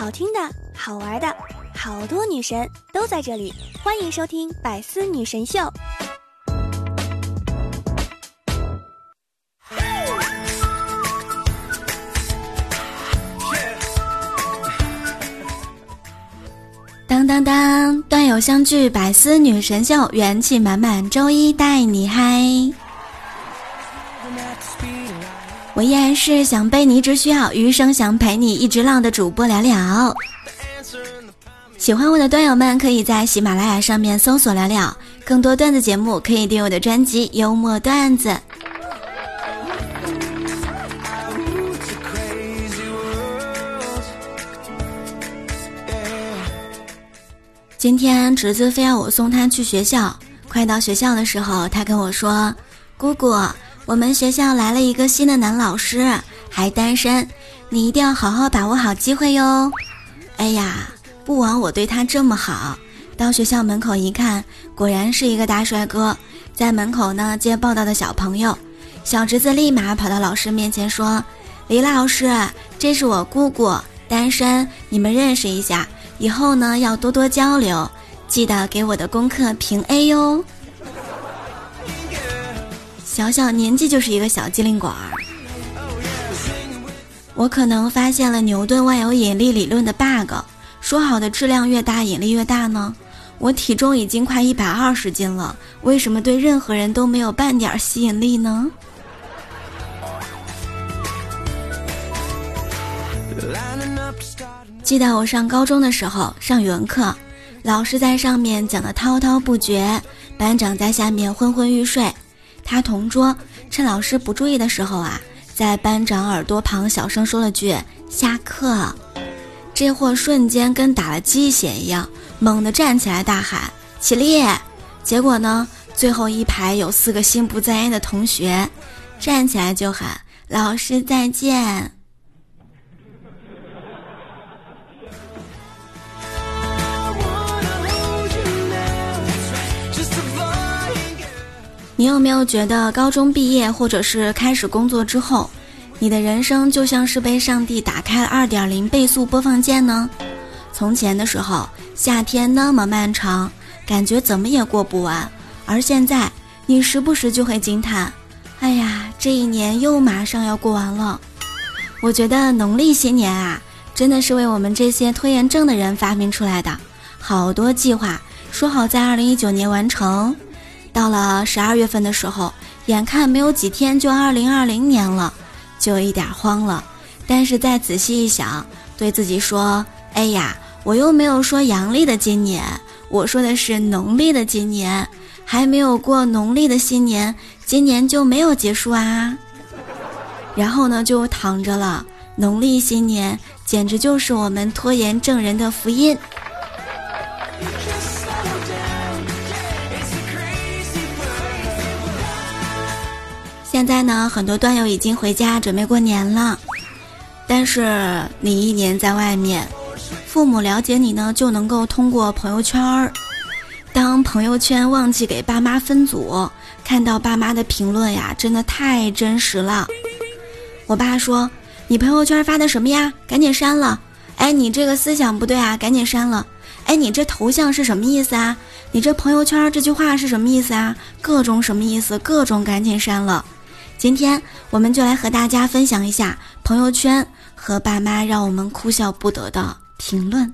好听的、好玩的，好多女神都在这里，欢迎收听《百思女神秀》。当当当，段友相聚，百思女神秀，元气满满，周一带你嗨。我依然是想被你一直需要，余生想陪你一直浪的主播聊聊。喜欢我的段友们，可以在喜马拉雅上面搜索聊聊，更多段子节目可以订我的专辑《幽默段子》。今天侄子非要我送他去学校，快到学校的时候，他跟我说：“姑姑。”我们学校来了一个新的男老师，还单身，你一定要好好把握好机会哟。哎呀，不枉我对他这么好。到学校门口一看，果然是一个大帅哥，在门口呢接报道的小朋友。小侄子立马跑到老师面前说：“李老师，这是我姑姑，单身，你们认识一下，以后呢要多多交流，记得给我的功课评 A 哟。”小小年纪就是一个小机灵鬼儿，我可能发现了牛顿万有引力理论的 bug。说好的质量越大引力越大呢？我体重已经快一百二十斤了，为什么对任何人都没有半点吸引力呢？记得我上高中的时候上语文课，老师在上面讲的滔滔不绝，班长在下面昏昏欲睡。他同桌趁老师不注意的时候啊，在班长耳朵旁小声说了句“下课”，这货瞬间跟打了鸡血一样，猛地站起来大喊“起立”。结果呢，最后一排有四个心不在焉的同学，站起来就喊“老师再见”。你有没有觉得高中毕业或者是开始工作之后，你的人生就像是被上帝打开了二点零倍速播放键呢？从前的时候，夏天那么漫长，感觉怎么也过不完，而现在，你时不时就会惊叹：“哎呀，这一年又马上要过完了。”我觉得农历新年啊，真的是为我们这些拖延症的人发明出来的。好多计划说好在二零一九年完成。到了十二月份的时候，眼看没有几天就二零二零年了，就有一点慌了。但是再仔细一想，对自己说：“哎呀，我又没有说阳历的今年，我说的是农历的今年，还没有过农历的新年，今年就没有结束啊。”然后呢，就躺着了。农历新年简直就是我们拖延症人的福音。现在呢，很多段友已经回家准备过年了，但是你一年在外面，父母了解你呢，就能够通过朋友圈儿。当朋友圈忘记给爸妈分组，看到爸妈的评论呀，真的太真实了。我爸说：“你朋友圈发的什么呀？赶紧删了！哎，你这个思想不对啊，赶紧删了！哎，你这头像是什么意思啊？你这朋友圈这句话是什么意思啊？各种什么意思？各种赶紧删了！”今天我们就来和大家分享一下朋友圈和爸妈让我们哭笑不得的评论。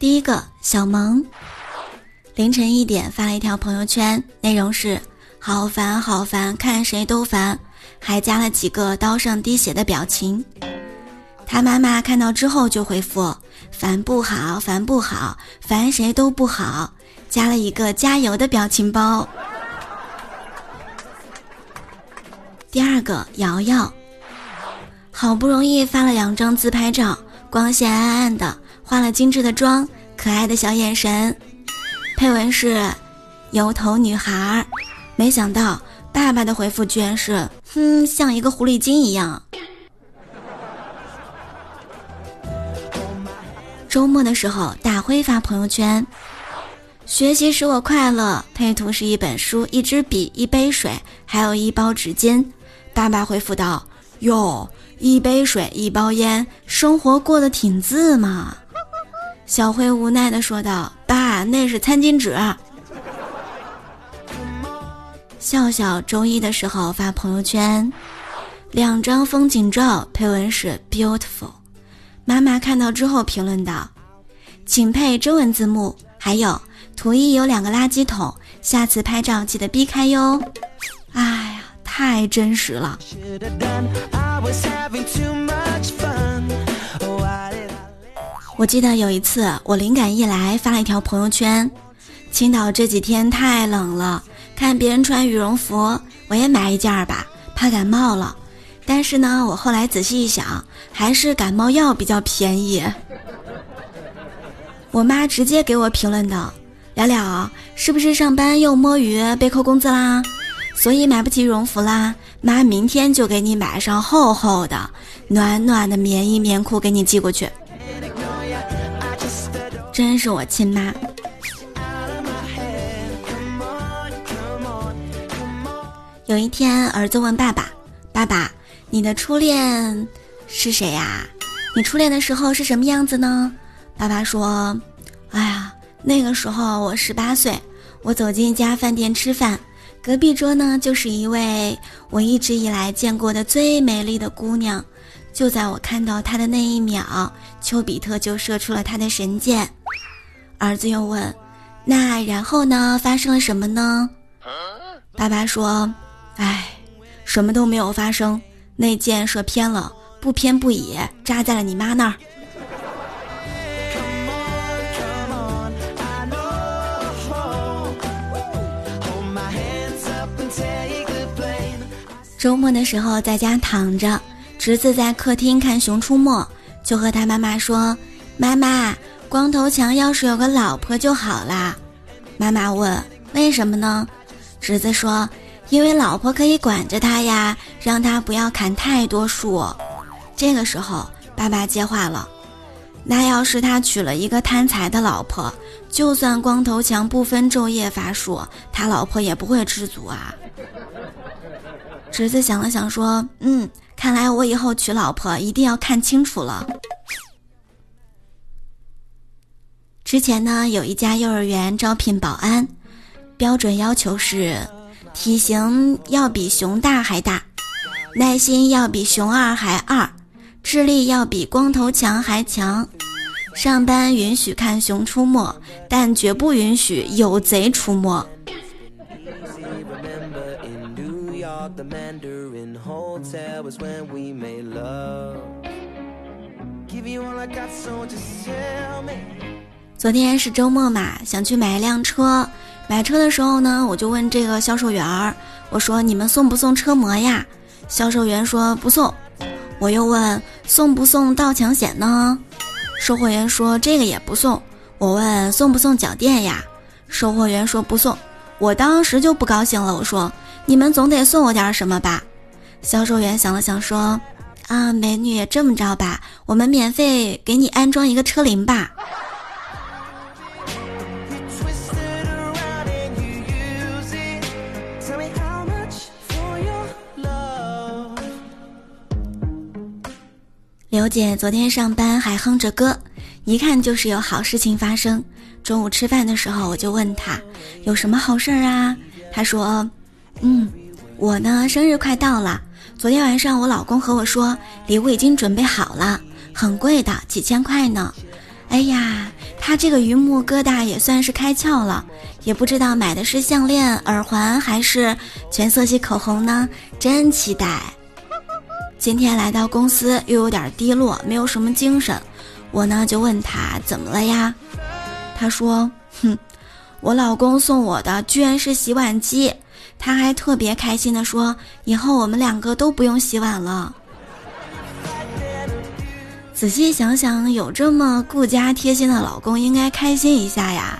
第一个小萌，凌晨一点发了一条朋友圈，内容是“好烦好烦，看谁都烦”，还加了几个刀上滴血的表情。他妈妈看到之后就回复：“烦不好，烦不好，烦谁都不好。”加了一个加油的表情包。第二个瑶瑶，好不容易发了两张自拍照，光线暗暗的，化了精致的妆，可爱的小眼神，配文是“油头女孩”。没想到爸爸的回复居然是：“哼，像一个狐狸精一样。”周末的时候，大辉发朋友圈：“学习使我快乐。配图是一本书、一支笔、一杯水，还有一包纸巾。爸爸回复道：“哟，一杯水，一包烟，生活过得挺自嘛。”小辉无奈的说道：“爸，那是餐巾纸。”笑笑周一的时候发朋友圈，两张风景照，配文是 beautiful。妈妈看到之后评论道：“请配中文字幕。”还有图一有两个垃圾桶，下次拍照记得避开哟。哎呀，太真实了。我记得有一次，我灵感一来发了一条朋友圈：青岛这几天太冷了，看别人穿羽绒服，我也买一件吧，怕感冒了。但是呢，我后来仔细一想，还是感冒药比较便宜。我妈直接给我评论道：“了了是不是上班又摸鱼被扣工资啦？所以买不起羽绒服啦？妈明天就给你买上厚厚的、暖暖的棉衣棉裤给你寄过去。”真是我亲妈。有一天，儿子问爸爸：“爸爸，你的初恋是谁呀？你初恋的时候是什么样子呢？”爸爸说：“哎呀，那个时候我十八岁，我走进一家饭店吃饭，隔壁桌呢就是一位我一直以来见过的最美丽的姑娘。就在我看到她的那一秒，丘比特就射出了他的神箭。”儿子又问：“那然后呢？发生了什么呢？”爸爸说：“哎，什么都没有发生，那箭射偏了，不偏不倚，扎在了你妈那儿。”周末的时候在家躺着，侄子在客厅看《熊出没》，就和他妈妈说：“妈妈。”光头强要是有个老婆就好啦。妈妈问：“为什么呢？”侄子说：“因为老婆可以管着他呀，让他不要砍太多树。”这个时候，爸爸接话了：“那要是他娶了一个贪财的老婆，就算光头强不分昼夜伐树，他老婆也不会知足啊。”侄子想了想说：“嗯，看来我以后娶老婆一定要看清楚了。”之前呢，有一家幼儿园招聘保安，标准要求是体型要比熊大还大，耐心要比熊二还二，智力要比光头强还强。上班允许看《熊出没》，但绝不允许有贼出没。昨天是周末嘛，想去买一辆车。买车的时候呢，我就问这个销售员儿，我说：“你们送不送车模呀？”销售员说：“不送。”我又问：“送不送盗抢险呢？”售货员说：“这个也不送。”我问：“送不送脚垫呀？”售货员说：“不送。”我当时就不高兴了，我说：“你们总得送我点什么吧？”销售员想了想说：“啊，美女，这么着吧，我们免费给你安装一个车铃吧。”刘姐昨天上班还哼着歌，一看就是有好事情发生。中午吃饭的时候，我就问她有什么好事儿啊？她说：“嗯，我呢生日快到了，昨天晚上我老公和我说礼物已经准备好了，很贵的，几千块呢。哎呀，他这个榆木疙瘩也算是开窍了，也不知道买的是项链、耳环还是全色系口红呢，真期待。”今天来到公司又有点低落，没有什么精神。我呢就问他怎么了呀？他说：“哼，我老公送我的居然是洗碗机。他还特别开心的说，以后我们两个都不用洗碗了。”仔细想想，有这么顾家贴心的老公，应该开心一下呀。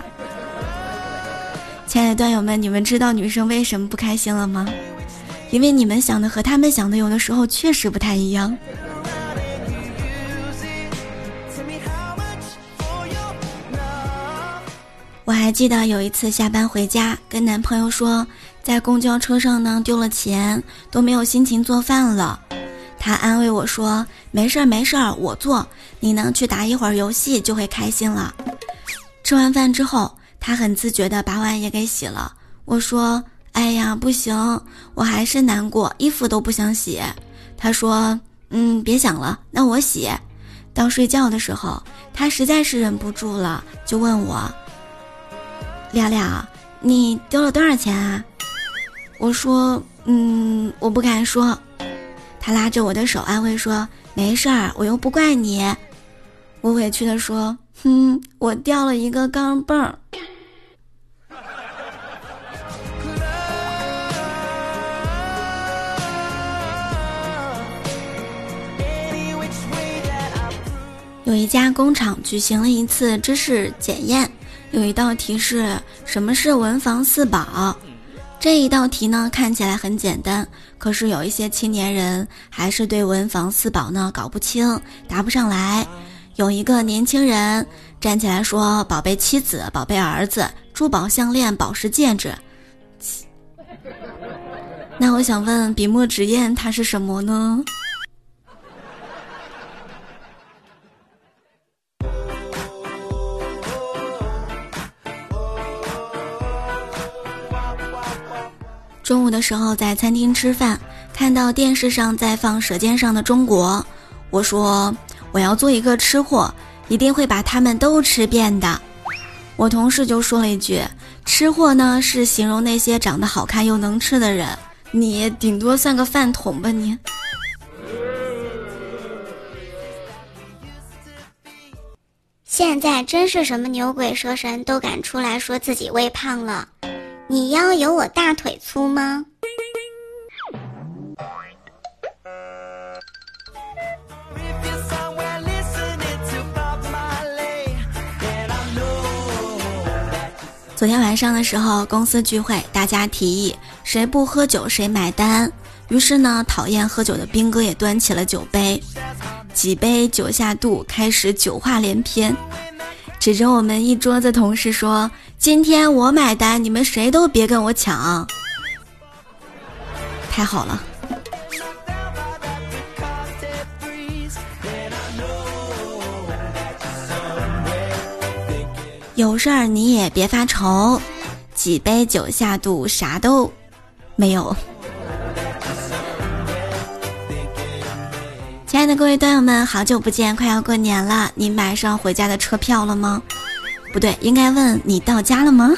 亲爱的段友们，你们知道女生为什么不开心了吗？因为你们想的和他们想的有的时候确实不太一样。我还记得有一次下班回家，跟男朋友说在公交车上呢丢了钱，都没有心情做饭了。他安慰我说：“没事儿没事儿，我做，你能去打一会儿游戏就会开心了。”吃完饭之后，他很自觉地把碗也给洗了。我说：“哎呀，不行，我还是难过，衣服都不想洗。”他说：“嗯，别想了，那我洗。”到睡觉的时候，他实在是忍不住了，就问我：“亮亮，你丢了多少钱啊？”我说：“嗯，我不敢说。”他拉着我的手安慰说：“没事儿，我又不怪你。”我委屈的说：“哼，我掉了一个钢镚儿。”有一家工厂举行了一次知识检验，有一道题是什么是文房四宝？这一道题呢看起来很简单，可是有一些青年人还是对文房四宝呢搞不清，答不上来。有一个年轻人站起来说：“宝贝妻子，宝贝儿子，珠宝项链，宝石戒指。”那我想问，笔墨纸砚它是什么呢？中午的时候在餐厅吃饭，看到电视上在放《舌尖上的中国》，我说我要做一个吃货，一定会把他们都吃遍的。我同事就说了一句：“吃货呢是形容那些长得好看又能吃的人，你顶多算个饭桶吧你。”现在真是什么牛鬼蛇神都敢出来说自己微胖了。你腰有我大腿粗吗？昨天晚上的时候，公司聚会，大家提议谁不喝酒谁买单。于是呢，讨厌喝酒的兵哥也端起了酒杯，几杯酒下肚，开始酒话连篇，指着我们一桌子同事说。今天我买单，你们谁都别跟我抢。太好了，有事儿你也别发愁，几杯酒下肚，啥都没有。亲爱的各位段友们，好久不见，快要过年了，你买上回家的车票了吗？不对，应该问你到家了吗？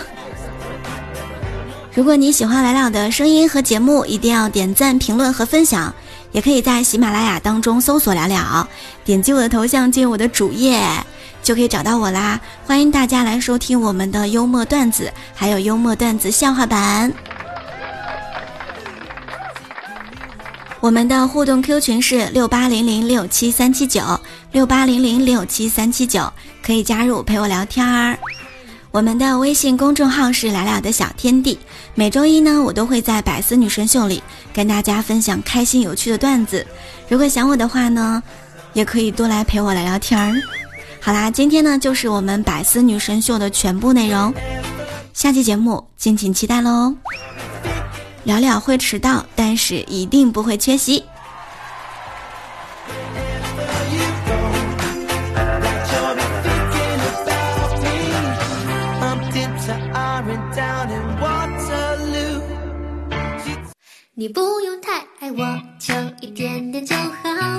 如果你喜欢来了的声音和节目，一定要点赞、评论和分享，也可以在喜马拉雅当中搜索“了了”，点击我的头像进入我的主页，就可以找到我啦。欢迎大家来收听我们的幽默段子，还有幽默段子笑话版。我们的互动 Q 群是六八零零六七三七九六八零零六七三七九，可以加入陪我聊天儿。我们的微信公众号是“聊聊的小天地”，每周一呢，我都会在百思女神秀里跟大家分享开心有趣的段子。如果想我的话呢，也可以多来陪我聊聊天儿。好啦，今天呢就是我们百思女神秀的全部内容，下期节目敬请期待喽。聊聊会迟到，但是一定不会缺席。你不用太爱我，就一点点就好；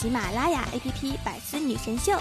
喜马拉雅 APP《百思女神秀》。